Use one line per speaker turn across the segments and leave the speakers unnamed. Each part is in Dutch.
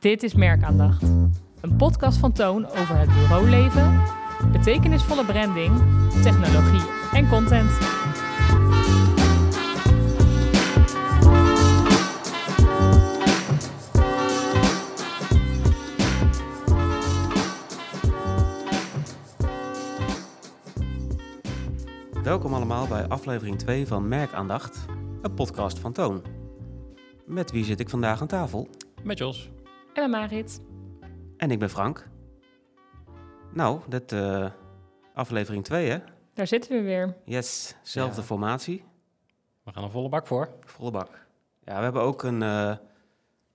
Dit is Merkaandacht. Een podcast van Toon over het bureauleven, betekenisvolle branding, technologie en content.
Welkom allemaal bij aflevering 2 van Merkaandacht, een podcast van Toon. Met wie zit ik vandaag aan tafel?
Met Jos.
En met Marit.
En ik ben Frank. Nou, dat eh, aflevering 2 hè?
Daar zitten we weer.
Yes, zelfde
Ja.
formatie,
We gaan een volle bak voor.
volle bak. Ja, we hebben ook een eh,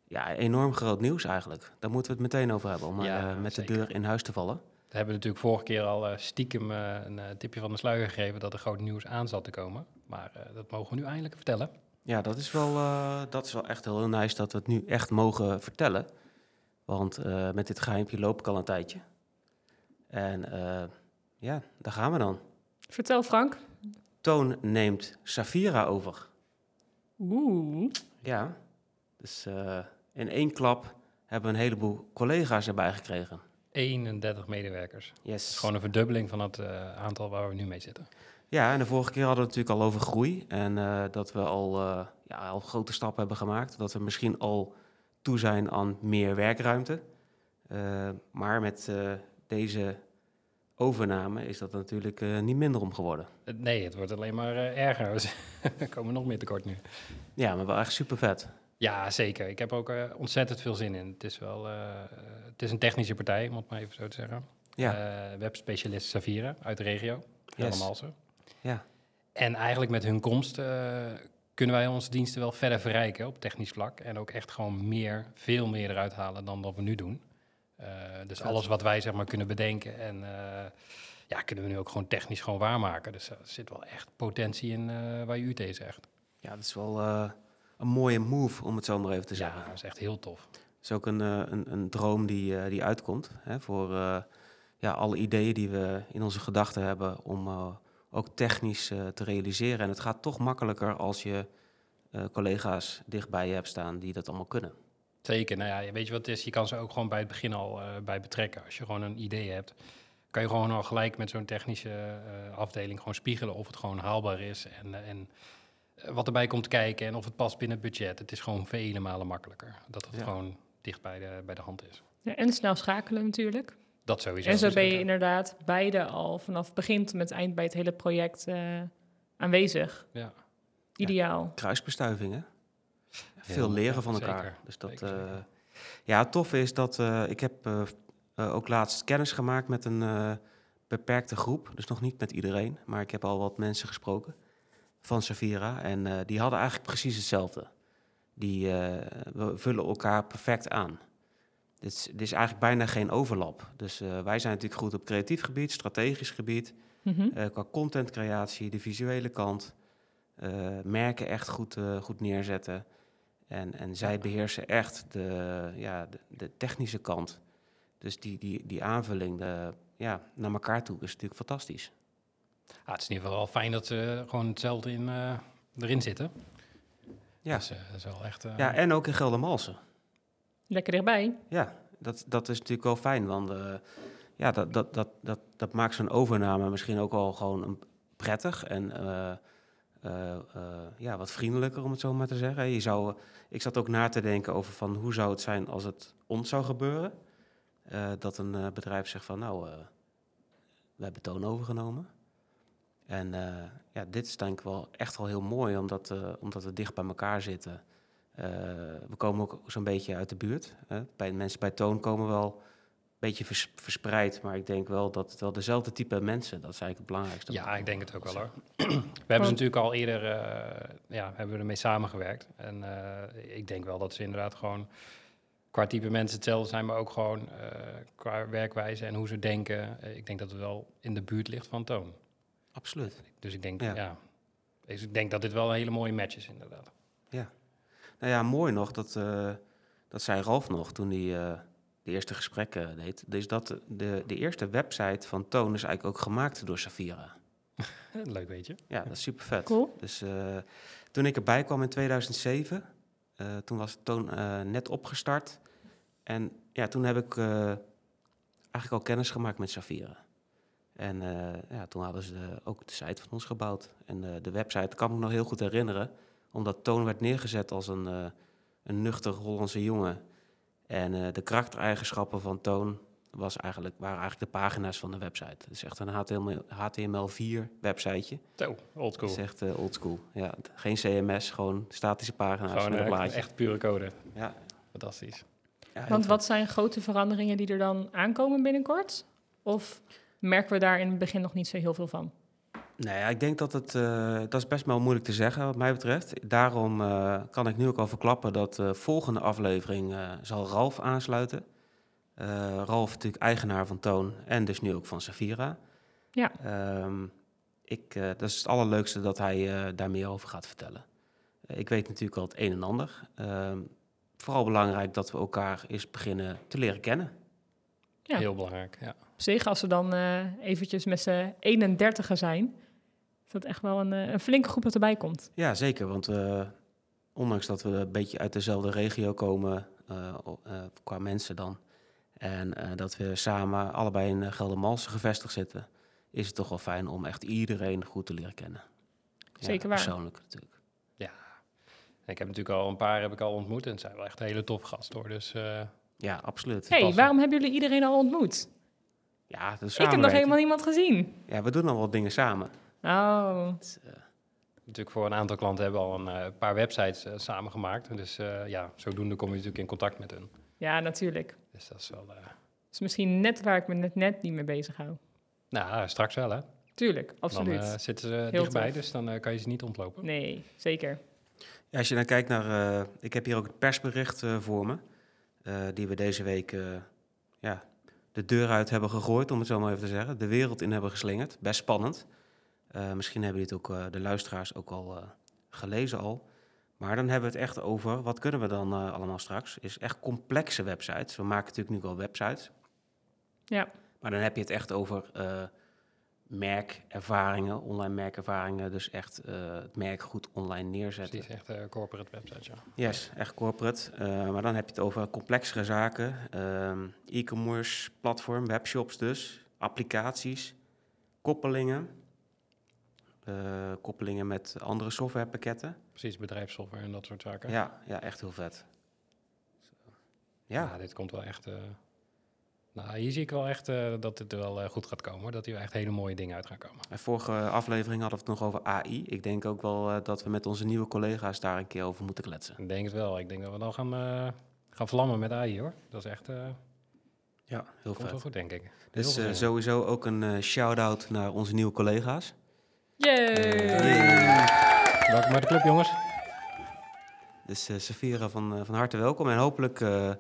ja, enorm groot nieuws eigenlijk. Daar moeten we het meteen over hebben, om
Ja,
eh, met
zeker.
de deur in huis te vallen.
We hebben natuurlijk vorige keer al eh, stiekem een eh, tipje van de sluier gegeven dat er groot nieuws aan zat te komen. Maar eh, dat mogen we nu eindelijk vertellen.
Ja, dat is, wel, eh, dat is wel echt heel, heel nice dat we het nu echt mogen vertellen. Want eh, met dit geheimpje loop ik al een tijdje. En eh, ja, daar gaan we dan.
Vertel Frank.
Toon neemt Safira over.
Oeh.
Ja, dus eh, in één klap hebben we een heleboel collega's erbij gekregen.
31 medewerkers. Dat
Yes.
is gewoon een verdubbeling van het eh, aantal waar we nu mee zitten.
Ja, en de vorige keer hadden we het natuurlijk al over groei. En eh, dat we al, eh, ja, al grote stappen hebben gemaakt. Dat we misschien al toe zijn aan meer werkruimte. Eh, maar met eh, deze overname is dat natuurlijk eh, niet minder om geworden.
Nee, het wordt alleen maar erger. We komen nog meer tekort nu.
Ja, maar wel echt super vet.
Ja, zeker. Ik heb ook ontzettend veel zin in. Het is wel het is een technische partij, om het maar even zo te zeggen.
Ja,
webspecialist Savira uit de regio,
Yes.
helemaal zo.
ja.
En eigenlijk met hun komst kunnen wij onze diensten wel verder verrijken op technisch vlak. En ook echt gewoon meer, veel meer eruit halen dan wat we nu doen. Eh, dus alles wat wij zeg maar kunnen bedenken en eh, ja, kunnen we nu ook gewoon technisch gewoon waarmaken. Dus er zit wel echt potentie in eh, waar UT zegt.
ja, dat is wel eh, een mooie move, om het zo maar even te
Ja,
zeggen.
dat is echt heel tof.
Het is ook een, eh, een, een droom die, eh, die uitkomt hè, voor eh, ja, alle ideeën die we in onze gedachten hebben om eh, ook technisch eh, te realiseren. En het gaat toch makkelijker als je eh, collega's dichtbij je hebt staan die dat allemaal kunnen.
Zeker, nou ja, weet je wat het is? Je kan ze ook gewoon bij het begin al eh, bij betrekken. Als je gewoon een idee hebt, kan je gewoon al gelijk met zo'n technische eh, afdeling gewoon spiegelen of het gewoon haalbaar is en, en wat erbij komt kijken en of het past binnen het budget. Het is gewoon vele malen makkelijker dat het
Ja.
gewoon dicht bij de, bij de hand is.
Ja, en snel schakelen natuurlijk.
Dat sowieso.
En zo ben je inderdaad beide al vanaf begin tot met eind bij het hele project eh, aanwezig.
Ja,
Ideaal.
Kruisbestuivingen. Veel leren van
zeker,
elkaar. Dus dat,
zeker,
eh,
zeker.
ja, het toffe is dat eh, ik heb ook laatst kennis gemaakt met een eh, beperkte groep. Dus nog niet met iedereen, maar ik heb al wat mensen gesproken van Savira. En eh, die hadden eigenlijk precies hetzelfde. Die eh, we vullen elkaar perfect aan. Dit is, dit is eigenlijk bijna geen overlap. Dus eh, wij zijn natuurlijk goed op creatief gebied, strategisch gebied,
Mhm.
eh, qua contentcreatie, de visuele kant, eh, merken echt goed, eh, goed neerzetten. En, en zij beheersen echt de, ja, de, de technische kant. Dus die, die, die aanvulling de, ja, naar elkaar toe is natuurlijk fantastisch.
Ah, het is in ieder geval wel fijn dat ze gewoon hetzelfde in, eh, erin zitten.
Ja,
Dus, dat is wel echt... eh,
ja en ook in Geldermalsen.
Lekker dichtbij.
Ja, dat, dat is natuurlijk wel fijn, want eh, ja, dat, dat, dat, dat, dat maakt zo'n overname misschien ook wel gewoon prettig en eh, eh, ja, wat vriendelijker, om het zo maar te zeggen. Je zou, ik zat ook na te denken over van hoe zou het zijn als het ons zou gebeuren. Dat een bedrijf zegt van nou, we hebben toon overgenomen. En ja, dit is denk ik wel echt wel heel mooi, omdat, omdat we dicht bij elkaar zitten. Eh, we komen ook zo'n beetje uit de buurt. Hè. Bij mensen bij Toon komen wel een beetje vers- verspreid, maar ik denk wel dat het wel dezelfde type mensen, dat is eigenlijk het belangrijkste.
Ja, ik denk het ook wel hoor. We hebben ze natuurlijk al eerder, eh, ja, hebben we ermee samengewerkt. En eh, ik denk wel dat ze inderdaad gewoon qua type mensen hetzelfde zijn, maar ook gewoon eh, qua werkwijze en hoe ze denken. Ik denk dat het wel in de buurt ligt van Toon.
Absoluut.
Dus ik denk,
Ja.
ja. Dus ik denk dat dit wel een hele mooie match is inderdaad.
Nou ja, mooi nog, dat, eh, dat zei Ralf nog toen hij eh, de eerste gesprekken deed. Dus dat de, de eerste website van Toon is eigenlijk ook gemaakt door Safira.
Leuk weet je.
Ja, dat is super vet.
Cool.
Dus eh, toen ik erbij kwam in 2007, eh, toen was Toon eh, net opgestart. En ja, toen heb ik eh, eigenlijk al kennis gemaakt met Safira. En eh, ja, toen hadden ze de- ook de site van ons gebouwd. En eh, de website kan ik me nog heel goed herinneren. Omdat Toon werd neergezet als een, eh, een nuchter Hollandse jongen. En eh, de karaktereigenschappen van Toon was eigenlijk, waren eigenlijk de pagina's van de website. Het is echt een HTML, HTML4 websiteje.
Zo, old
Het is echt eh, oldschool. Ja, t- geen CMS, gewoon statische pagina's
Gewoon
met een plaatje.
echt pure code.
Ja,
Fantastisch.
ja,
Want wat zijn grote veranderingen die er dan aankomen binnenkort? Of merken we daar in het begin nog niet zo heel veel van?
Nee, ja, ik denk dat het, eh, dat is best wel moeilijk te zeggen wat mij betreft. Daarom eh, kan ik nu ook al verklappen dat de volgende aflevering eh, zal Ralf aansluiten. Eh Ralf natuurlijk eigenaar van Toon en dus nu ook van Safira.
Ja.
Ehm, ik, eh, dat is het allerleukste dat hij eh, daar meer over gaat vertellen. Ik weet natuurlijk al het een en ander. Ehm, vooral belangrijk dat we elkaar eens beginnen te leren kennen.
Ja.
Heel belangrijk, ja.
Op zich, als we dan eh, eventjes met z'n 31 zijn, dat echt wel een, eh, een flinke groep dat erbij komt.
Ja, zeker. Want we, ondanks dat we een beetje uit dezelfde regio komen, eh, eh, qua mensen dan, en eh, dat we samen allebei in Geldermalsen gevestigd zitten, is het toch wel fijn om echt iedereen goed te leren kennen. Ja,
Zeker waar.
Persoonlijk natuurlijk.
En ik heb natuurlijk al een paar heb ik al ontmoet en het zijn wel echt hele toffe gasten hoor. Dus eh,
Ja, absoluut.
hey,
passen.
waarom hebben jullie iedereen al ontmoet?
Ja, de
Ik heb nog helemaal niemand gezien.
Ja, we doen al wat dingen samen.
Oh,
Dus, eh,
natuurlijk voor een aantal klanten hebben we al een eh, paar websites eh, samengemaakt. Dus eh, ja, zodoende kom je natuurlijk in contact met hun.
ja, natuurlijk.
Dus dat is wel... eh,
is misschien net waar ik me net, net niet mee bezig hou.
nou, straks wel hè.
Tuurlijk, absoluut.
Dan zitten ze
Heel
dichtbij,
tof.
dus dan kan je ze niet ontlopen.
nee, zeker.
Ja, als je dan kijkt naar... eh, ik heb hier ook het persbericht voor me. eh, die we deze week ja, de deur uit hebben gegooid, om het zo maar even te zeggen. De wereld in hebben geslingerd. Best spannend. Eh, misschien hebben dit ook eh, de luisteraars ook al eh, gelezen al. Maar dan hebben we het echt over... Wat kunnen we dan eh, allemaal straks? Is echt complexe websites. We maken natuurlijk nu al websites.
Ja,
Maar dan heb je het echt over eh, merkervaringen, online merkervaringen. Dus echt eh, het merk goed online neerzetten.
Precies, echt corporate websites, ja.
Yes, echt corporate. Eh, maar dan heb je het over complexere zaken. Ehm, E-commerce, platform, webshops dus, applicaties, koppelingen. Eh, koppelingen met andere softwarepakketten.
Precies, bedrijfssoftware en dat soort zaken.
Ja, ja, echt heel vet.
Ja,
Ja,
dit komt wel echt... eh, nou, hier zie ik wel echt eh, dat het er wel goed gaat komen. Hoor. Dat hier echt hele mooie dingen uit gaan komen.
en vorige aflevering hadden we het nog over AI. Ik denk ook wel dat we met onze nieuwe collega's daar een keer over moeten kletsen.
Ik denk het wel. Ik denk dat we dan gaan, gaan vlammen met AI hoor. Dat is echt...
Ja, heel vet.
goed, denk ik.
Dus sowieso ook een shout-out naar onze nieuwe collega's.
Yay!
Welkom bij de club, jongens.
Dus eh Safira, van, eh, van harte welkom. En hopelijk eh, eh,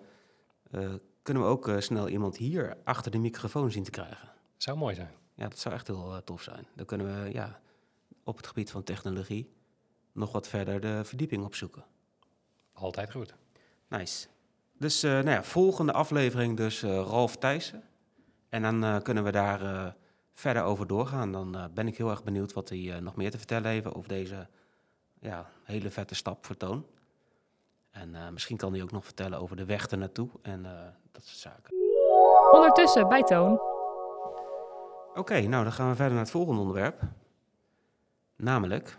kunnen we ook snel iemand hier achter de microfoon zien te krijgen.
Zou mooi zijn.
Ja, dat zou echt heel tof zijn. Dan kunnen we ja, op het gebied van technologie nog wat verder de verdieping opzoeken.
Altijd goed.
Nice. Dus eh, nou ja, volgende aflevering dus eh, Ralf Thijssen. En dan eh, kunnen we daar eh, verder over doorgaan. Dan eh, ben ik heel erg benieuwd wat hij eh, nog meer te vertellen heeft over deze ja, hele vette stap voor Toon. En eh, misschien kan hij ook nog vertellen over de weg ernaartoe en dat soort zaken.
Ondertussen, bij Toon.
Oké, nou dan gaan we verder naar het volgende onderwerp. Namelijk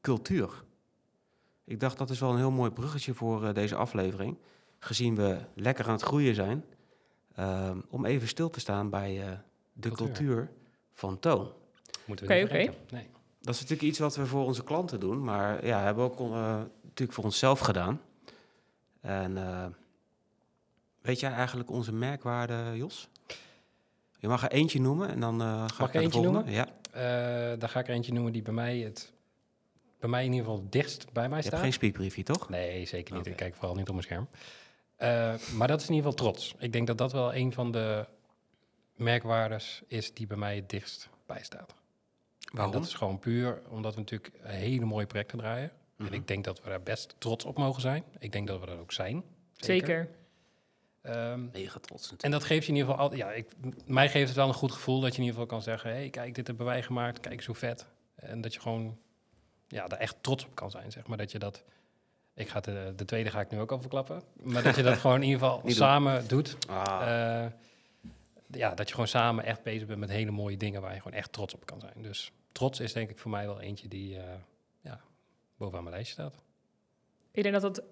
cultuur. Ik dacht dat is wel een heel mooi bruggetje voor deze aflevering. Gezien we lekker aan het groeien zijn. ehm, om even stil te staan bij de
Cultuur.
cultuur van Toon.
Moeten we
Oké, oké.
Nee.
Dat is natuurlijk iets wat we voor onze klanten doen. Maar ja, hebben we ook eh, natuurlijk voor onszelf gedaan. En eh, weet jij eigenlijk onze merkwaarde, Jos? Je mag er eentje noemen en dan eh ga
Mag
ik de
eentje
volgende.
noemen?
Ja,
Eh, dan ga ik er eentje noemen die bij mij, het, bij mij in ieder geval het dichtst bij mij
je
staat.
hebt geen speakbriefje, toch?
Nee, zeker niet. Ik kijk vooral niet op mijn scherm. Eh, maar dat is in ieder geval trots. Ik denk dat dat wel een van de merkwaardes is die bij mij het dichtst bij staat. En
Waarom?
dat is gewoon puur omdat we natuurlijk hele mooie projecten draaien.
Mhm.
En ik denk dat we daar best trots op mogen zijn. Ik denk dat we dat ook zijn.
Zeker.
Ehm,
Mega trots natuurlijk.
en dat geeft je in ieder geval... al- Ja, ik, mij geeft het wel een goed gevoel dat je in ieder geval kan zeggen... hé, hey, kijk, dit hebben wij gemaakt. Kijk, zo vet. En dat je gewoon ja, daar echt trots op kan zijn, zeg maar. Dat je dat Ik ga de, de tweede ga ik nu ook al verklappen. Maar dat je dat gewoon in ieder geval
doen.
samen doet.
Ah,
Eh, ja, dat je gewoon samen echt bezig bent met hele mooie dingen waar je gewoon echt trots op kan zijn. Dus trots is denk ik voor mij wel eentje die eh, ja, bovenaan mijn lijstje staat.
Ik denk dat dat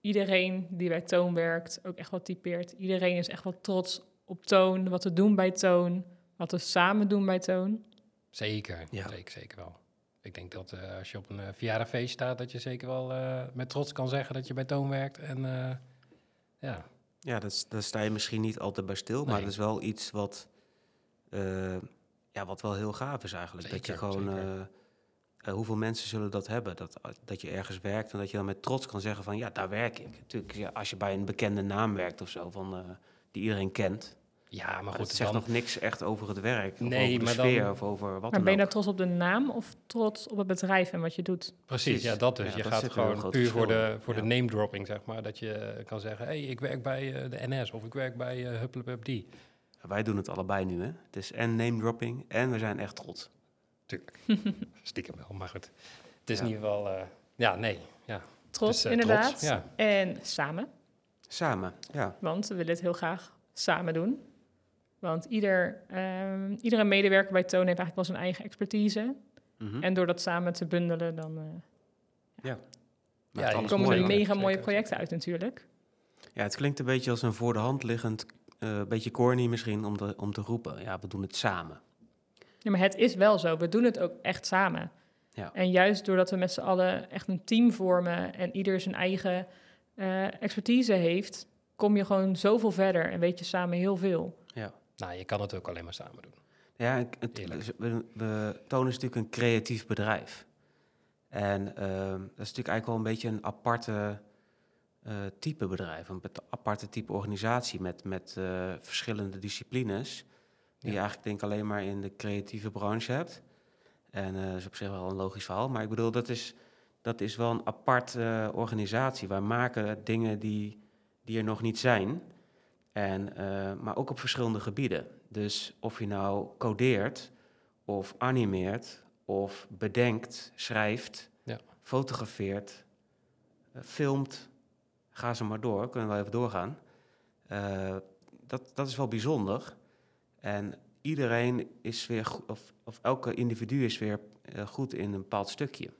iedereen die bij Toon werkt ook echt wel typeert. Iedereen is echt wel trots op Toon, wat we doen bij Toon, wat we samen doen bij Toon.
Zeker,
Ja.
zeker, zeker wel. Ik denk dat eh, als je op een uh, verjaardagfeest staat, dat je zeker wel eh, met trots kan zeggen dat je bij Toon werkt. En eh, ja,
ja, dat, daar sta je misschien niet altijd bij stil, maar dat is wel iets wat, eh, ja, wat wel heel gaaf is eigenlijk. dat je gewoon, eh, eh, hoeveel mensen zullen dat hebben? Dat, dat je ergens werkt en dat je dan met trots kan zeggen van, ja, daar werk ik. Natuurlijk, ja, als je bij een bekende naam werkt of zo, van, die iedereen kent.
Ja maar
Maar
goed,
het zegt
dan,
nog niks echt over het werk, of
Nee,
over de
maar dan-
sfeer, of over wat
Maar
dan
ben je nou trots op de naam of trots op het bedrijf en wat je doet?
precies,
precies.
ja, dat dus.
Ja,
je
dat
gaat gewoon puur voor de, voor
Ja.
de name dropping, zeg maar. Dat je eh, kan zeggen, hey, ik werk bij eh, de NS of ik werk bij uh, Hupplepup die.
Wij doen het allebei nu, hè. Het is en name dropping en we zijn echt trots.
Tuurlijk. Stiekem wel, maar goed. Het is
Ja.
in ieder geval, eh, ja, nee. Ja,
Trots,
Dus, eh,
inderdaad.
trots, ja.
En samen,
Samen, ja.
want we willen het heel graag samen doen. Want ieder, ehm, iedere medewerker bij Toon heeft eigenlijk wel zijn eigen expertise.
Mhm.
En door dat samen te bundelen, dan eh,
Ja, je
alles
komen er
mooi, hoor.
mega mooie projecten uit natuurlijk.
Ja, het klinkt een beetje als een voor de hand liggend, eh beetje corny misschien, om, de, om te roepen. Ja, we doen het samen.
Ja, maar het is wel zo. We doen het ook echt samen.
Ja.
En juist doordat we met z'n allen echt een team vormen en ieder zijn eigen eh, expertise heeft, kom je gewoon zoveel verder en weet je samen heel veel.
Nou, je kan het ook alleen maar samen doen.
ja het, we, we tonen is natuurlijk een creatief bedrijf. En ehm, dat is natuurlijk eigenlijk wel een beetje een aparte eh, type bedrijf, een aparte type organisatie met, met eh, verschillende disciplines. Die je eigenlijk denk ik alleen maar in de creatieve branche hebt. En eh, dat is op zich wel een logisch verhaal. Maar ik bedoel, dat is, dat is wel een aparte eh, organisatie. Wij maken dingen die, die er nog niet zijn. En, eh, maar ook op verschillende gebieden. Dus of je nou codeert, of animeert, of bedenkt, schrijft,
Ja.
fotografeert, eh, filmt. Ga ze maar door, kunnen we even doorgaan. Eh, dat, dat is wel bijzonder. En iedereen is weer, of, of elke individu is weer goed in een bepaald stukje.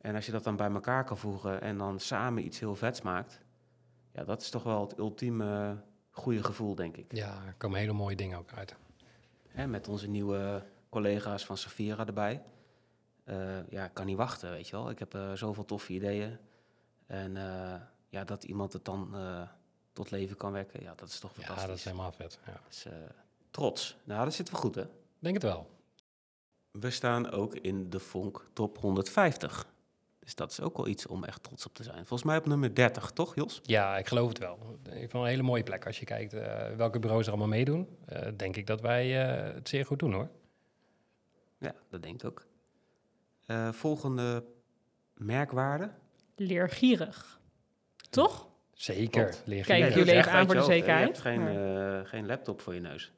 En als je dat dan bij elkaar kan voegen en dan samen iets heel vets maakt, ja, dat is toch wel het ultieme goede gevoel, denk ik.
Ja, er komen hele mooie dingen ook uit.
Hè, met onze nieuwe collega's van Safira erbij. Eh, ja, ik kan niet wachten, weet je wel. Ik heb eh, zoveel toffe ideeën. En eh, ja, dat iemand het dan eh, tot leven kan wekken, ja, dat is toch
Ja,
fantastisch.
dat is helemaal vet. Ja.
Dus, trots. Nou, dat zit wel goed, hè?
Denk het wel.
We staan ook in de Vonk Top 150. Dus dat is ook wel iets om echt trots op te zijn. Volgens mij op nummer 30, toch Jos?
Ja, ik geloof het wel. Ik vind het een hele mooie plek. Als je kijkt eh, welke bureaus er allemaal meedoen, eh, denk ik dat wij eh, het zeer goed doen hoor.
Ja, dat denk ik ook. Eh, volgende merkwaarde.
Leergierig. Toch?
Zeker.
Klopt.
Leer
Kijk, jullie even aan voor de zekerheid.
Je hebt geen, eh, geen laptop voor je neus.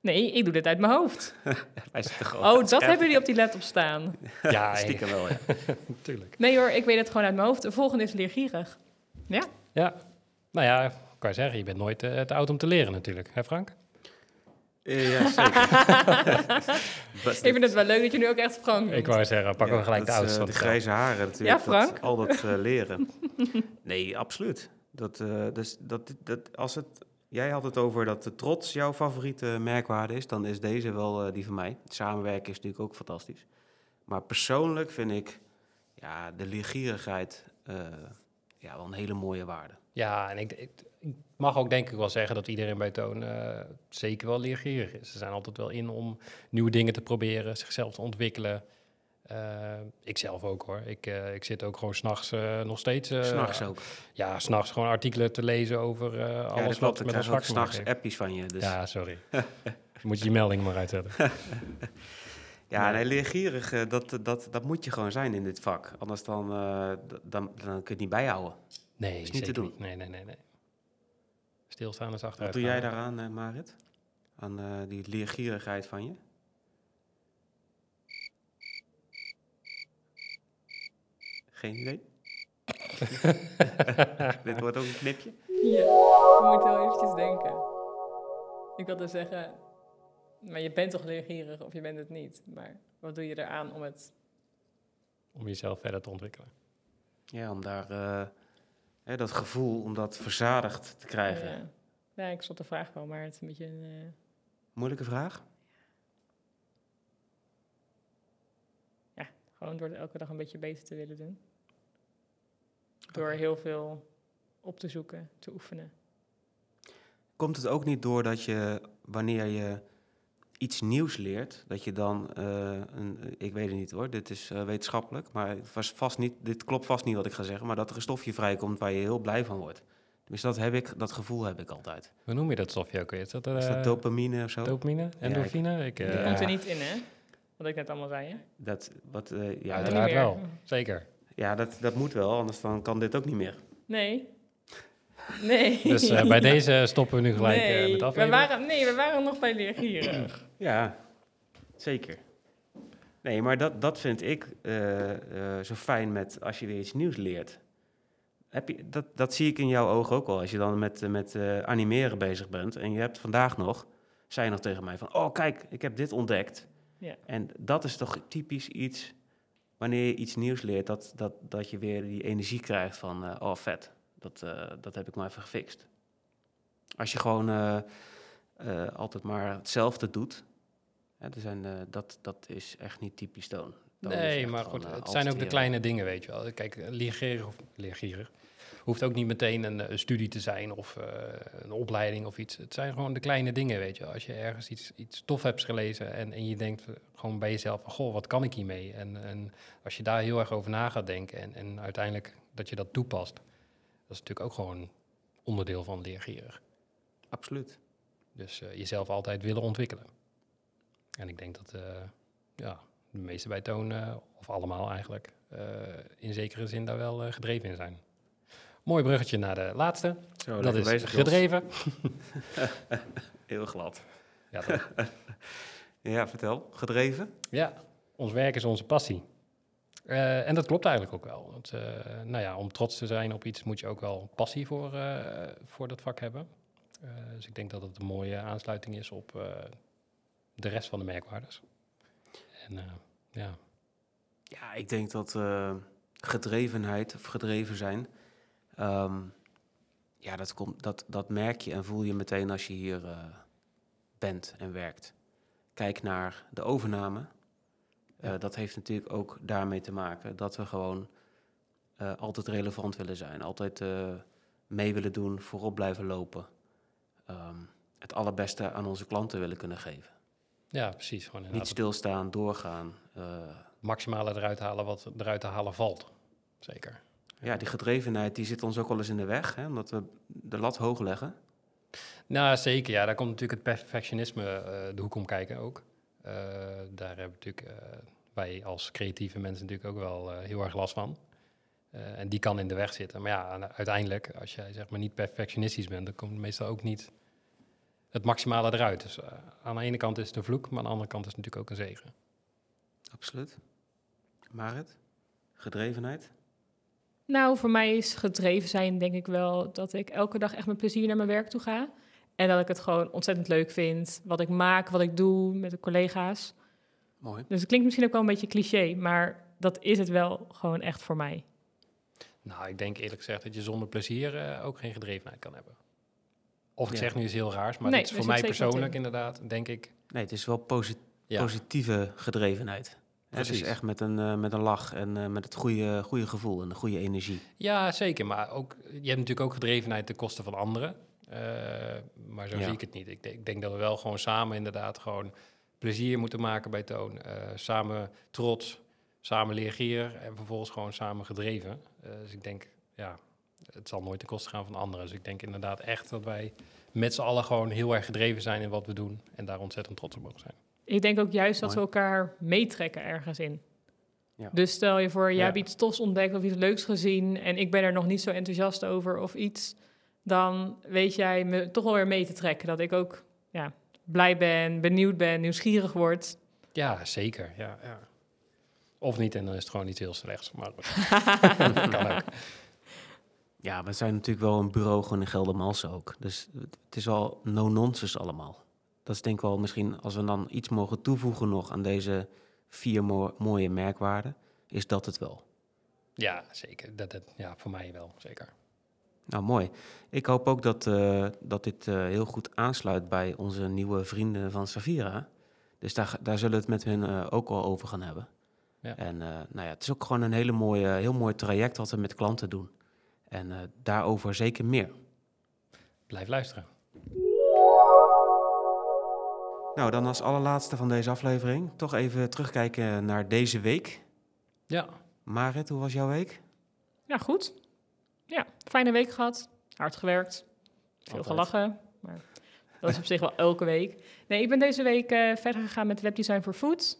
Nee, ik doe dit uit mijn hoofd.
Hij zit er gewoon
Oh, dat hebben jullie op die laptop staan.
Ja,
Stiekem wel, ja.
natuurlijk.
Nee hoor, ik weet het gewoon uit mijn hoofd. De volgende is leergierig. Ja?
Ja, nou ja, kan je zeggen, je bent nooit eh, te oud om te leren natuurlijk. Hè Frank?
Eh, ja, zeker.
Ik vind het wel leuk dat je nu ook echt Frank
Ik
noemt.
wou zeggen, pak
Ja,
hem gelijk
dat
de oudste.
eh,
van
de grijze haren natuurlijk.
Ja, Frank?
Dat, al dat eh, leren. nee, absoluut. Dat, eh, dus dat, dat, als het, jij had het over dat de trots jouw favoriete merkwaarde is, dan is deze wel eh, die van mij. Samenwerken is natuurlijk ook fantastisch. Maar persoonlijk vind ik ja, de leergierigheid eh, ja, wel een hele mooie waarde.
Ja, en ik, ik, ik mag ook denk ik wel zeggen dat iedereen bij Toon eh, zeker wel leergierig is. Ze zijn altijd wel in om nieuwe dingen te proberen, zichzelf te ontwikkelen. Eh, ik zelf ook hoor. Ik, eh, ik zit ook gewoon s'nachts eh nog steeds...
S'nachts ook.
Ja, s'nachts gewoon artikelen te lezen over
Ja,
alles wat
Ik
met ons vak te
s'nachts appjes van je. Dus.
Ja, sorry. Moet je je melding maar uitzetten.
Ja,
Nee.
nee, leergierig, dat, dat, dat moet je gewoon zijn in dit vak. Anders dan, dan, dan kun je het niet bijhouden.
Nee,
Is niet te doen.
Nee, nee, nee, nee. Stilstaan is
Wat
achteruit
doe jij daaraan, Marit? Aan die leergierigheid van je? Geen idee? Dit wordt ook een knipje.
Ja, je moet wel eventjes denken. Ik wilde zeggen, maar je bent toch leergierig of je bent het niet. Maar wat doe je eraan om het...
Om jezelf verder te ontwikkelen.
Ja, om daar eh, hè, dat gevoel, om dat verzadigd te krijgen.
Ja, ja ik stond de vraag wel, maar het is een beetje een... eh,
Moeilijke vraag?
Gewoon door het elke dag een beetje beter te willen doen. Door heel veel op te zoeken, te oefenen.
Komt het ook niet door dat je, wanneer je iets nieuws leert, dat je dan, eh, een, ik weet het niet hoor, dit is eh, wetenschappelijk, maar het was vast niet, dit klopt vast niet wat ik ga zeggen, maar dat er een stofje vrijkomt waar je heel blij van wordt. Dus dat heb ik, dat gevoel heb ik altijd.
Hoe noem je dat stofje ook weer? Is dat,
Is
eh,
dat dopamine of zo?
dopamine? Endorfine? ik,
Die
eh,
komt er niet in, hè? Wat ik net allemaal zei, hè?
Dat, wat, eh, ja,
Uiteraard wel, zeker.
ja dat, dat moet wel, anders dan kan dit ook niet meer.
Nee. Nee.
Dus eh, bij deze stoppen we nu gelijk eh,
nee.
met
we
afleveren.
waren, nee, we waren nog bij leergierig.
Ja, zeker. Nee, maar dat, dat vind ik eh, eh, zo fijn met als je weer iets nieuws leert. Heb je, dat, dat zie ik in jouw ogen ook al. Als je dan met, met eh, animeren bezig bent en je hebt vandaag nog, zei je nog tegen mij van, oh kijk, ik heb dit ontdekt.
Ja.
En dat is toch typisch iets, wanneer je iets nieuws leert, dat, dat, dat je weer die energie krijgt van, eh, oh vet, dat, eh, dat heb ik maar even gefixt. Als je gewoon eh, altijd maar hetzelfde doet, hè, er zijn, dat, dat is echt niet typisch toon.
Nee, maar goed, het zijn ook de kleine dingen, weet je wel. Kijk, leergierig of leergierig hoeft ook niet meteen een, eh, studie te zijn of eh, een opleiding of iets. Het zijn gewoon de kleine dingen, weet je. Als je ergens iets, iets tof hebt gelezen en, en je denkt gewoon bij jezelf van, goh, wat kan ik hiermee? En, en als je daar heel erg over na gaat denken en, en uiteindelijk dat je dat toepast, dat is natuurlijk ook gewoon onderdeel van leergierig.
Absoluut.
Dus eh, jezelf altijd willen ontwikkelen. En ik denk dat ja, de meeste bij Toon, eh, of allemaal eigenlijk, in zekere zin daar wel gedreven in zijn. Mooi bruggetje naar de laatste.
Zo,
dat is
bezig,
gedreven.
Heel glad.
Ja?
Ja, vertel. Gedreven?
ja, ons werk is onze passie. Eh, en dat klopt eigenlijk ook wel. Want, eh, nou ja, om trots te zijn op iets moet je ook wel passie voor, eh, voor dat vak hebben. Eh, dus ik denk dat het een mooie aansluiting is op eh, de rest van de merkwaardes. En eh, ja,
Ja, ik denk dat eh, gedrevenheid of gedreven zijn, ehm, ja, dat, komt, dat, dat merk je en voel je meteen als je hier eh, bent en werkt. Kijk naar de overname. Eh,
Ja.
dat heeft natuurlijk ook daarmee te maken dat we gewoon eh, altijd relevant willen zijn, altijd mee willen doen, voorop blijven lopen. Ehm, het allerbeste aan onze klanten willen kunnen geven.
Ja, precies. Gewoon
Niet stilstaan, doorgaan.
maximale eruit halen wat eruit te halen valt. Zeker.
Ja, die gedrevenheid die zit ons ook wel eens in de weg, hè, omdat we de lat hoog leggen.
Nou, zeker. Ja, daar komt natuurlijk het perfectionisme eh, de hoek om kijken ook. Eh, daar hebben natuurlijk eh, wij als creatieve mensen natuurlijk ook wel heel erg last van. En die kan in de weg zitten. Maar ja, uiteindelijk, als jij zeg maar niet perfectionistisch bent, dan komt meestal ook niet het maximale eruit. Dus aan de ene kant is het een vloek, maar aan de andere kant is het natuurlijk ook een zegen.
Absoluut. Marit, gedrevenheid?
Nou, voor mij is gedreven zijn denk ik wel dat ik elke dag echt met plezier naar mijn werk toe ga. En dat ik het gewoon ontzettend leuk vind. Wat ik maak, wat ik doe met de collega's.
Mooi.
Dus het klinkt misschien ook wel een beetje cliché, maar dat is het wel gewoon echt voor mij.
Nou, ik denk eerlijk gezegd dat je zonder plezier eh, ook geen gedrevenheid kan hebben. Of ik
Ja.
zeg nu iets heel raars, maar
Nee,
is voor mij persoonlijk
in.
inderdaad, denk ik.
Nee, het is wel
Ja,
positieve gedrevenheid. Het is echt met een, eh, met een lach en eh, met het goede, goede gevoel en de goede energie.
ja zeker. Maar ook, je hebt natuurlijk ook gedrevenheid ten koste van anderen. Eh, maar zo
Ja.
zie ik het niet. Ik, denk- ik denk dat we wel gewoon samen inderdaad gewoon plezier moeten maken bij Toon. Samen trots, samen leergier en vervolgens gewoon samen gedreven. Dus ik denk, ja, het zal nooit ten koste gaan van anderen. Dus ik denk inderdaad echt dat wij met z'n allen gewoon heel erg gedreven zijn in wat we doen. En daar ontzettend trots op mogen zijn.
Ik denk ook juist dat we elkaar meetrekken ergens in.
Ja.
Dus stel je voor, jij
Ja.
hebt iets tofs ontdekt of iets leuks gezien en ik ben er nog niet zo enthousiast over of iets, dan weet jij me toch wel weer mee te trekken. Dat ik ook ja, blij ben, benieuwd ben, nieuwsgierig word.
Ja, zeker. Ja, ja. Of niet, en dan is het gewoon iets heel slechts. Maar goed. kan ook.
Ja, maar we zijn natuurlijk wel een bureau gewoon in Geldermalsen ook. Dus het is al no-nonsense allemaal. Dat is denk ik wel misschien, als we dan iets mogen toevoegen nog aan deze vier mo- mooie merkwaarden, is dat het wel.
Ja, zeker. Dat, dat, ja, voor mij wel, zeker.
Nou, mooi. Ik hoop ook dat, eh, dat dit eh, heel goed aansluit bij onze nieuwe vrienden van Savira. Dus daar, daar zullen we het met hun eh, ook al over gaan hebben.
Ja.
En nou ja, het is ook gewoon een hele mooie, heel mooi traject wat we met klanten doen. En daarover zeker meer.
Blijf luisteren.
Nou, dan als allerlaatste van deze aflevering toch even terugkijken naar deze week.
Ja,
Marit, hoe was jouw week?
Ja, goed. Ja, fijne week gehad. Hard gewerkt. Veel
Altijd.
gelachen. Maar dat is op zich wel elke week. Nee, ik ben deze week eh, verder gegaan met webdesign voor food.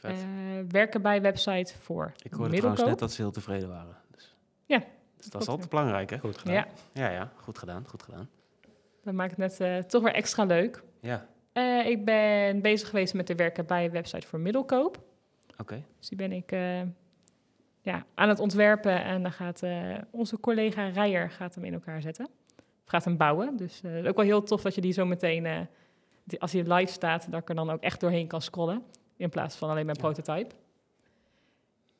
Eh, werken bij website voor
Ik hoorde trouwens
middelkoop.
net dat ze heel tevreden waren. Dus,
Ja,
dus dat is altijd belangrijk, hè?
goed gedaan.
Ja,
Ja, ja, goed gedaan, goed gedaan.
dat maakt het net eh, toch weer extra leuk.
Ja,
Eh, ik ben bezig geweest met de werken bij website voor middelkoop.
oké.
Dus die ben ik eh, ja, aan het ontwerpen en dan gaat eh, onze collega Rijer gaat hem in elkaar zetten. Of gaat hem bouwen. Dus eh, ook wel heel tof dat je die zo meteen, die, als hij live staat, dat ik er dan ook echt doorheen kan scrollen. In plaats van alleen mijn
Ja.
prototype.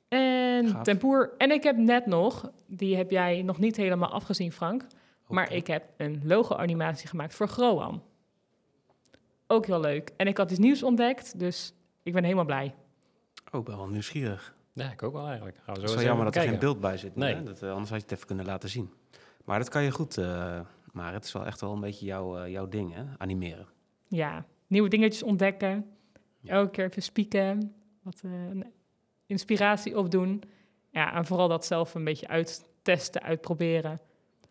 En
Gaaf.
tempoer. En ik heb net nog, die heb jij nog niet helemaal afgezien, Frank. Maar ik heb een logo-animatie gemaakt voor Groam. Ook heel leuk. En ik had iets nieuws ontdekt, dus ik ben helemaal blij.
Oh, ik ben wel nieuwsgierig.
Ja, ik ook wel eigenlijk. Gaan we
Het
zo
is
eens
wel jammer dat er geen beeld bij zit.
Nee.
hè? Dat, eh, anders had je het even kunnen laten zien. Maar dat kan je goed, eh maar het is wel echt wel een beetje jouw, eh, jouw ding, hè? Animeren.
ja, nieuwe dingetjes ontdekken.
Ja.
Elke keer even spieken. Wat eh, inspiratie opdoen. Ja, en vooral dat zelf een beetje uittesten, uitproberen.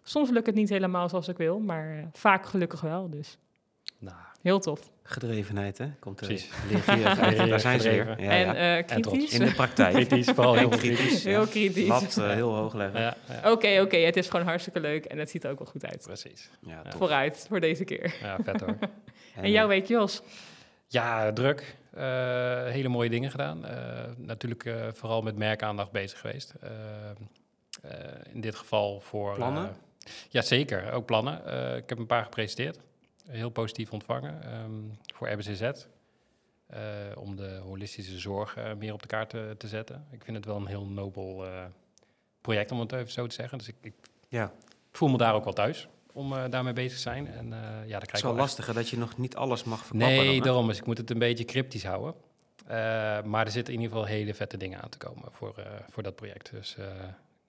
Soms lukt het niet helemaal zoals ik wil, maar vaak gelukkig wel. Dus
Nou,
heel tof.
Gedrevenheid, hè? Komt er
Precies.
leergierig Daar zijn ze weer. Ja,
en
ja.
eh,
En
kritisch.
In de praktijk.
kritisch, vooral heel
En
kritisch.
kritisch.
Heel
ja.
kritisch.
Lat eh, heel hoog leggen. Ja,
Ja, ja,
Oké, oké, het is gewoon hartstikke leuk en het ziet er ook wel goed uit.
precies.
top.
Vooruit, voor deze keer.
Ja, vet hoor.
En jouw week, Jos?
Ja, druk. Eh, hele mooie dingen gedaan. Eh, natuurlijk eh, vooral met merkaandacht bezig geweest. Eh, eh, in dit geval voor...
Plannen?
eh, ja, zeker. Ook plannen. Eh, ik heb een paar gepresenteerd. Heel positief ontvangen. ehm, voor RBCZ. eh, om de holistische zorg eh, meer op de kaart te, te zetten. Ik vind het wel een heel nobel eh, project, om het even zo te zeggen. Dus ik, ik
Ja,
voel me daar ook wel thuis om daarmee bezig te zijn. En ja, daar
het
krijg
is
ik
wel
echt-
lastig hè, dat je nog niet alles mag verklappen.
Nee,
dan,
daarom. Dus ik moet het een beetje cryptisch houden. Maar er zitten in ieder geval hele vette dingen aan te komen voor, voor dat project. Dus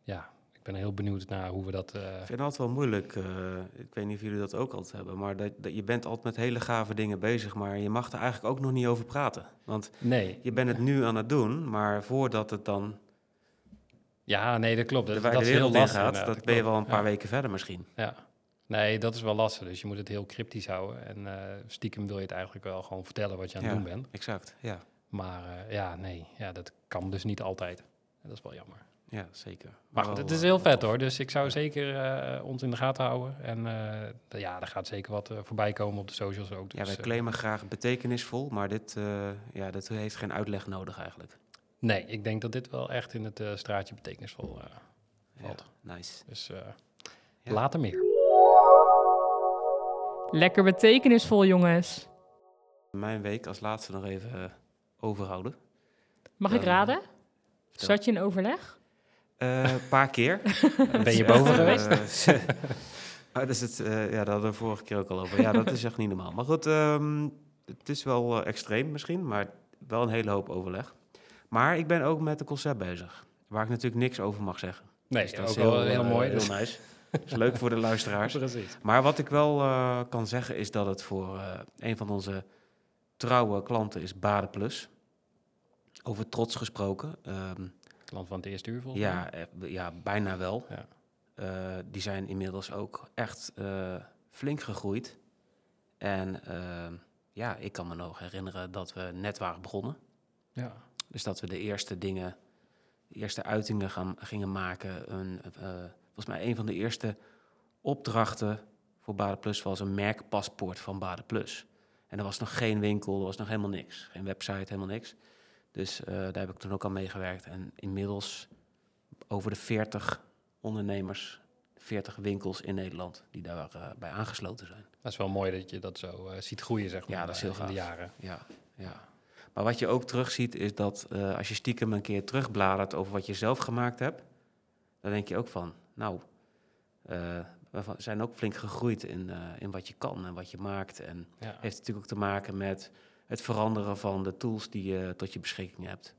ja, ben heel benieuwd naar hoe we dat... eh,
Ik vind het altijd wel moeilijk. eh, ik weet niet of jullie dat ook altijd hebben. Maar dat, dat, je bent altijd met hele gave dingen bezig. Maar je mag er eigenlijk ook nog niet over praten. Want
nee,
je bent het nu aan het doen. Maar voordat het dan
ja, nee, dat klopt. Dat, dat is heel lastig.
gaat, dat ben je wel een paar
Ja,
weken verder misschien.
Ja. Nee, dat is wel lastig. Dus je moet het heel cryptisch houden. En eh, stiekem wil je het eigenlijk wel gewoon vertellen wat je aan het
Ja.
doen bent.
Exact, ja.
Maar eh, ja, nee, ja, dat kan dus niet altijd. En dat is wel jammer.
Ja, zeker.
Maar goed, het is
eh,
heel vet hoor. Dus ik zou zeker eh, ons in de gaten houden. En eh, ja, er gaat zeker wat eh, voorbij komen op de socials ook.
Ja,
Dus,
wij
eh,
claimen graag betekenisvol, maar dit, eh, ja, dit heeft geen uitleg nodig eigenlijk.
nee, ik denk dat dit wel echt in het straatje betekenisvol eh, valt.
Ja, nice.
Dus eh,
Ja.
later meer.
Lekker betekenisvol, jongens.
Mijn week als laatste nog even overhouden.
Mag ik raden? Zat je in overleg?
Eh, Een paar keer.
Ben je
is
boven geweest?
eh, oh, dat is het, eh, ja, daar hadden we vorige keer ook al over. Ja, dat is echt niet normaal. Maar goed, ehm, het is wel eh, extreem misschien, maar wel een hele hoop overleg. Maar ik ben ook met een concept bezig, waar ik natuurlijk niks over mag zeggen.
Nee,
Dus dat
ook
is
wel heel
eh,
mooi.
Heel
dus-
nice. Dat is leuk voor de luisteraars.
Precies.
Maar wat ik wel eh, kan zeggen is dat het voor eh, een van onze trouwe klanten is Bade Plus. Over trots gesproken. ehm,
Klant van het eerste uur volgens
ja, eh, ja, bijna wel.
Ja.
Eh, die zijn inmiddels ook echt eh, flink gegroeid. En ehm, ja, ik kan me nog herinneren dat we net waren begonnen.
Ja.
Dus dat we de eerste dingen, de eerste uitingen gaan, gingen maken. Een, volgens mij een van de eerste opdrachten voor Bade Plus was een merkpaspoort van Bade Plus. En er was nog geen winkel, er was nog helemaal niks. Geen website, helemaal niks. Dus eh, daar heb ik toen ook aan meegewerkt. En inmiddels over de 40 ondernemers, 40 winkels in Nederland die daarbij bij aangesloten zijn.
Dat is wel mooi dat je dat zo eh, ziet groeien, zeg maar,
Ja, dat is heel
eh, in de
gaaf.
jaren.
Ja, ja. Maar wat je ook terugziet is dat eh, als je stiekem een keer terugbladert over wat je zelf gemaakt hebt, dan denk je ook van, nou, eh, we zijn ook flink gegroeid in, eh, in wat je kan en wat je maakt. En
Ja.
heeft natuurlijk ook te maken met het veranderen van de tools die je tot je beschikking hebt.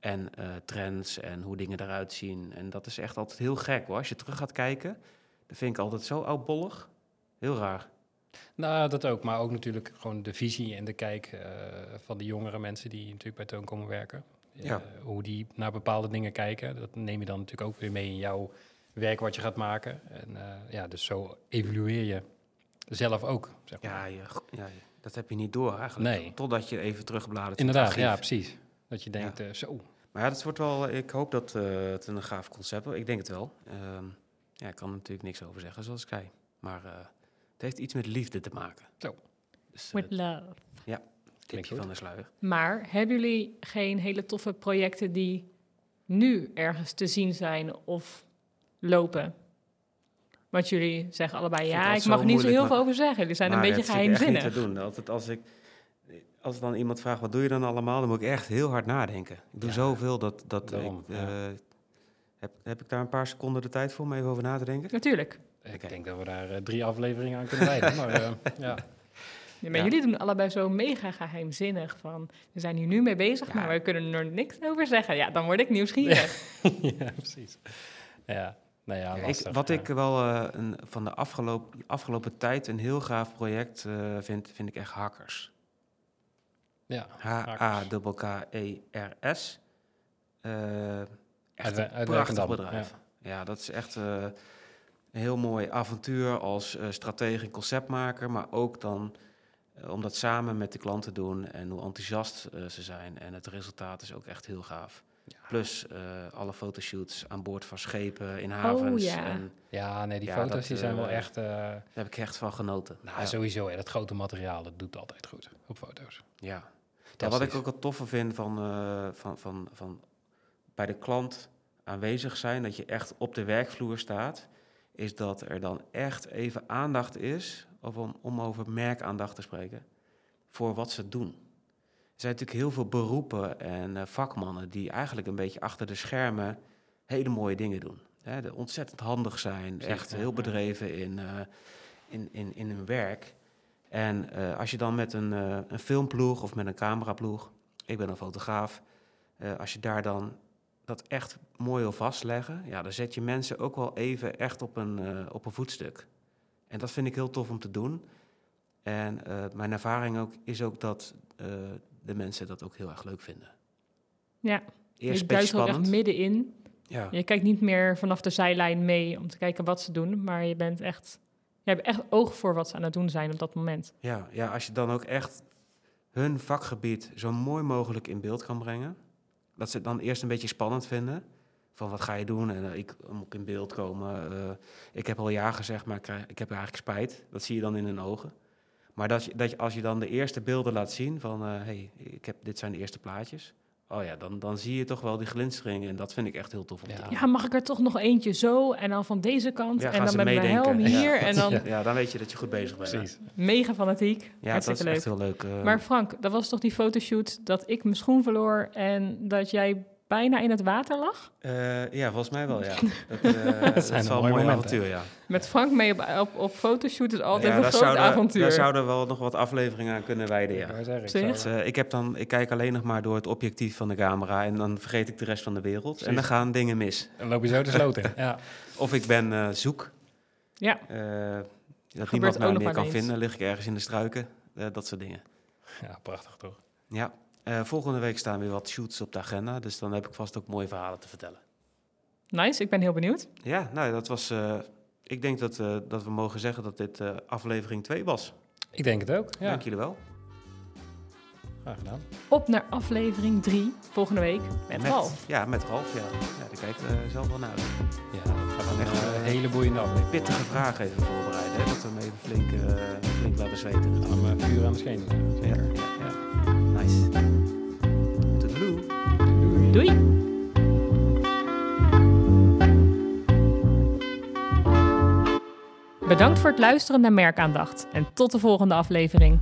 En eh, trends en hoe dingen eruit zien. En dat is echt altijd heel gek hoor. Als je terug gaat kijken, dan vind ik altijd zo oudbollig. Heel raar.
Nou, dat ook. Maar ook natuurlijk gewoon de visie en de kijk eh, van de jongere mensen die natuurlijk bij Toon komen werken.
Ja.
Eh, hoe die naar bepaalde dingen kijken. Dat neem je dan natuurlijk ook weer mee in jouw werk wat je gaat maken. En eh, ja, dus zo evalueer je zelf ook. Zeg maar.
Ja, je, ja, je- dat heb je niet door eigenlijk.
Nee.
Totdat je even terugbladert.
Inderdaad, ja, precies. Dat je denkt, eh, zo,
Maar ja, dat wordt wel, ik hoop dat eh, het een gaaf concept wordt. Ik denk het wel. Ehm, ja, ik kan er natuurlijk niks over zeggen, zoals ik zei. Maar eh, het heeft iets met liefde te maken.
Zo.
Dus,
With love.
tipje
goed.
van de sluier.
Maar hebben jullie geen hele toffe projecten die nu ergens te zien zijn of lopen? Want jullie zeggen allebei,
ik
ja, ik mag er niet zo heel veel over zeggen. Jullie zijn een beetje
dat
geheimzinnig.
niet te doen. Altijd als ik, als dan iemand vraagt, wat doe je dan allemaal? Dan moet ik echt heel hard nadenken. Ik doe
Ja,
zoveel dat, dat
daarom,
ik...
ja.
eh, heb, heb ik daar een paar seconden de tijd voor om even over na te denken?
Natuurlijk.
ik denk dat we daar eh, drie afleveringen aan kunnen wijden. maar eh, ja.
Ja, maar
Ja.
jullie doen allebei zo mega geheimzinnig van, we zijn hier nu mee bezig,
Ja.
maar we kunnen er niks over zeggen. Ja, dan word ik nieuwsgierig.
ja, precies. Ja, nou ja,
ik, wat
ja.
ik wel eh, een, van de afgelopen, afgelopen tijd een heel gaaf project eh, vind, vind ik echt Hackers.
Ja,
H-A-K-K-E-R-S. Eh echt een prachtig bedrijf. Ja. dat is echt een heel mooi avontuur als stratege en conceptmaker. Maar ook dan om dat samen met de klanten te doen en hoe enthousiast ze zijn. En het resultaat is ook echt heel gaaf. Plus eh, alle fotoshoots aan boord van schepen in havens.
ja.
En
Ja, nee, die
Ja,
foto's
dat,
die zijn wel
eh,
echt... eh,
daar heb ik echt van genoten.
nou,
ja.
sowieso, hè, dat grote materiaal, dat doet altijd goed op foto's.
Ja. ja, wat ik ook het toffe vind van, eh, van, van, van bij de klant aanwezig zijn, dat je echt op de werkvloer staat, is dat er dan echt even aandacht is, of om, om over merkaandacht te spreken, voor wat ze doen. Er zijn natuurlijk heel veel beroepen en eh, vakmannen die eigenlijk een beetje achter de schermen hele mooie dingen doen. Hè, de ontzettend handig zijn, echt heel bedreven in, eh, in, in, in hun werk. En eh, als je dan met een, een filmploeg of met een cameraploeg, ik ben een fotograaf, als je daar dan dat echt mooi wil vastleggen, ja, dan zet je mensen ook wel even echt op een, op een voetstuk. En dat vind ik heel tof om te doen. En mijn ervaring ook, is ook dat de mensen dat ook heel erg leuk vinden.
Ja,
Eerst
je duikt ook echt middenin.
Ja.
Je kijkt niet meer vanaf de zijlijn mee om te kijken wat ze doen, maar je bent echt, je hebt echt oog voor wat ze aan het doen zijn op dat moment.
Ja, ja, als je dan ook echt hun vakgebied zo mooi mogelijk in beeld kan brengen. Dat ze het dan eerst een beetje spannend vinden. Van wat ga je doen? En eh, ik moet in beeld komen. eh, ik heb al ja gezegd, maar ik, krijg, ik heb eigenlijk spijt. Dat zie je dan in hun ogen. Maar dat je, dat je, als je dan de eerste beelden laat zien van... hé, hey, ik heb, dit zijn de eerste plaatjes. Oh ja, dan, dan zie je toch wel die glinstering. En dat vind ik echt heel tof om
Ja.
te doen.
Ja, mag ik er toch nog eentje zo en dan van deze kant
Ja,
en dan met mijn helm
Ja.
hier en dan
Ja, dan weet je dat je goed bezig bent.
Precies.
mega fanatiek.
Ja, dat
Hartstikke
is
leuk.
echt heel leuk. eh.
Maar Frank, dat was toch die fotoshoot dat ik mijn schoen verloor en dat jij bijna in het water lag?
Eh, ja, volgens mij wel, ja. Dat, eh, dat is wel een mooi avontuur, ja.
Met Frank mee op, op, op fotoshoot is altijd
ja,
een groot
zouden,
avontuur.
Daar zouden we wel nog wat afleveringen aan kunnen wijden, ja.
Ik
Dus, eh, ik, heb dan, ik kijk alleen nog maar door het objectief van de camera en dan vergeet ik de rest van de wereld. En dan gaan dingen mis.
Dan loop je zo de sloot in. Ja.
Of ik ben eh, zoek,
Ja,
eh, dat niemand mij meer kan
eens.
vinden. Lig ik ergens in de struiken, eh, dat soort dingen.
ja, prachtig toch?
Ja, eh, volgende week staan weer wat shoots op de agenda, dus dan heb ik vast ook mooie verhalen te vertellen.
nice. Ik ben heel benieuwd.
Ja, nou, dat was... eh, ik denk dat, eh, dat we mogen zeggen dat dit eh, aflevering 2 was.
Ik denk het ook. Ja,
Dank jullie wel.
graag gedaan.
Op naar aflevering 3 volgende week met, Ralf.
Ja, met Ralf, ja. ja daar kijkt eh zelf wel naar uit.
Ja, dat gaat
Echt,
echt een hele boeiende aflevering.
Pittige vragen even voorbereiden, hè, dat we hem even flink, flink laten zweten.
Gaan hem eh, vuur aan de schenen.
Ja,
Zeker.
ja, ja. Nice.
Doei! Bedankt voor het luisteren naar Merkaandacht en tot de volgende aflevering.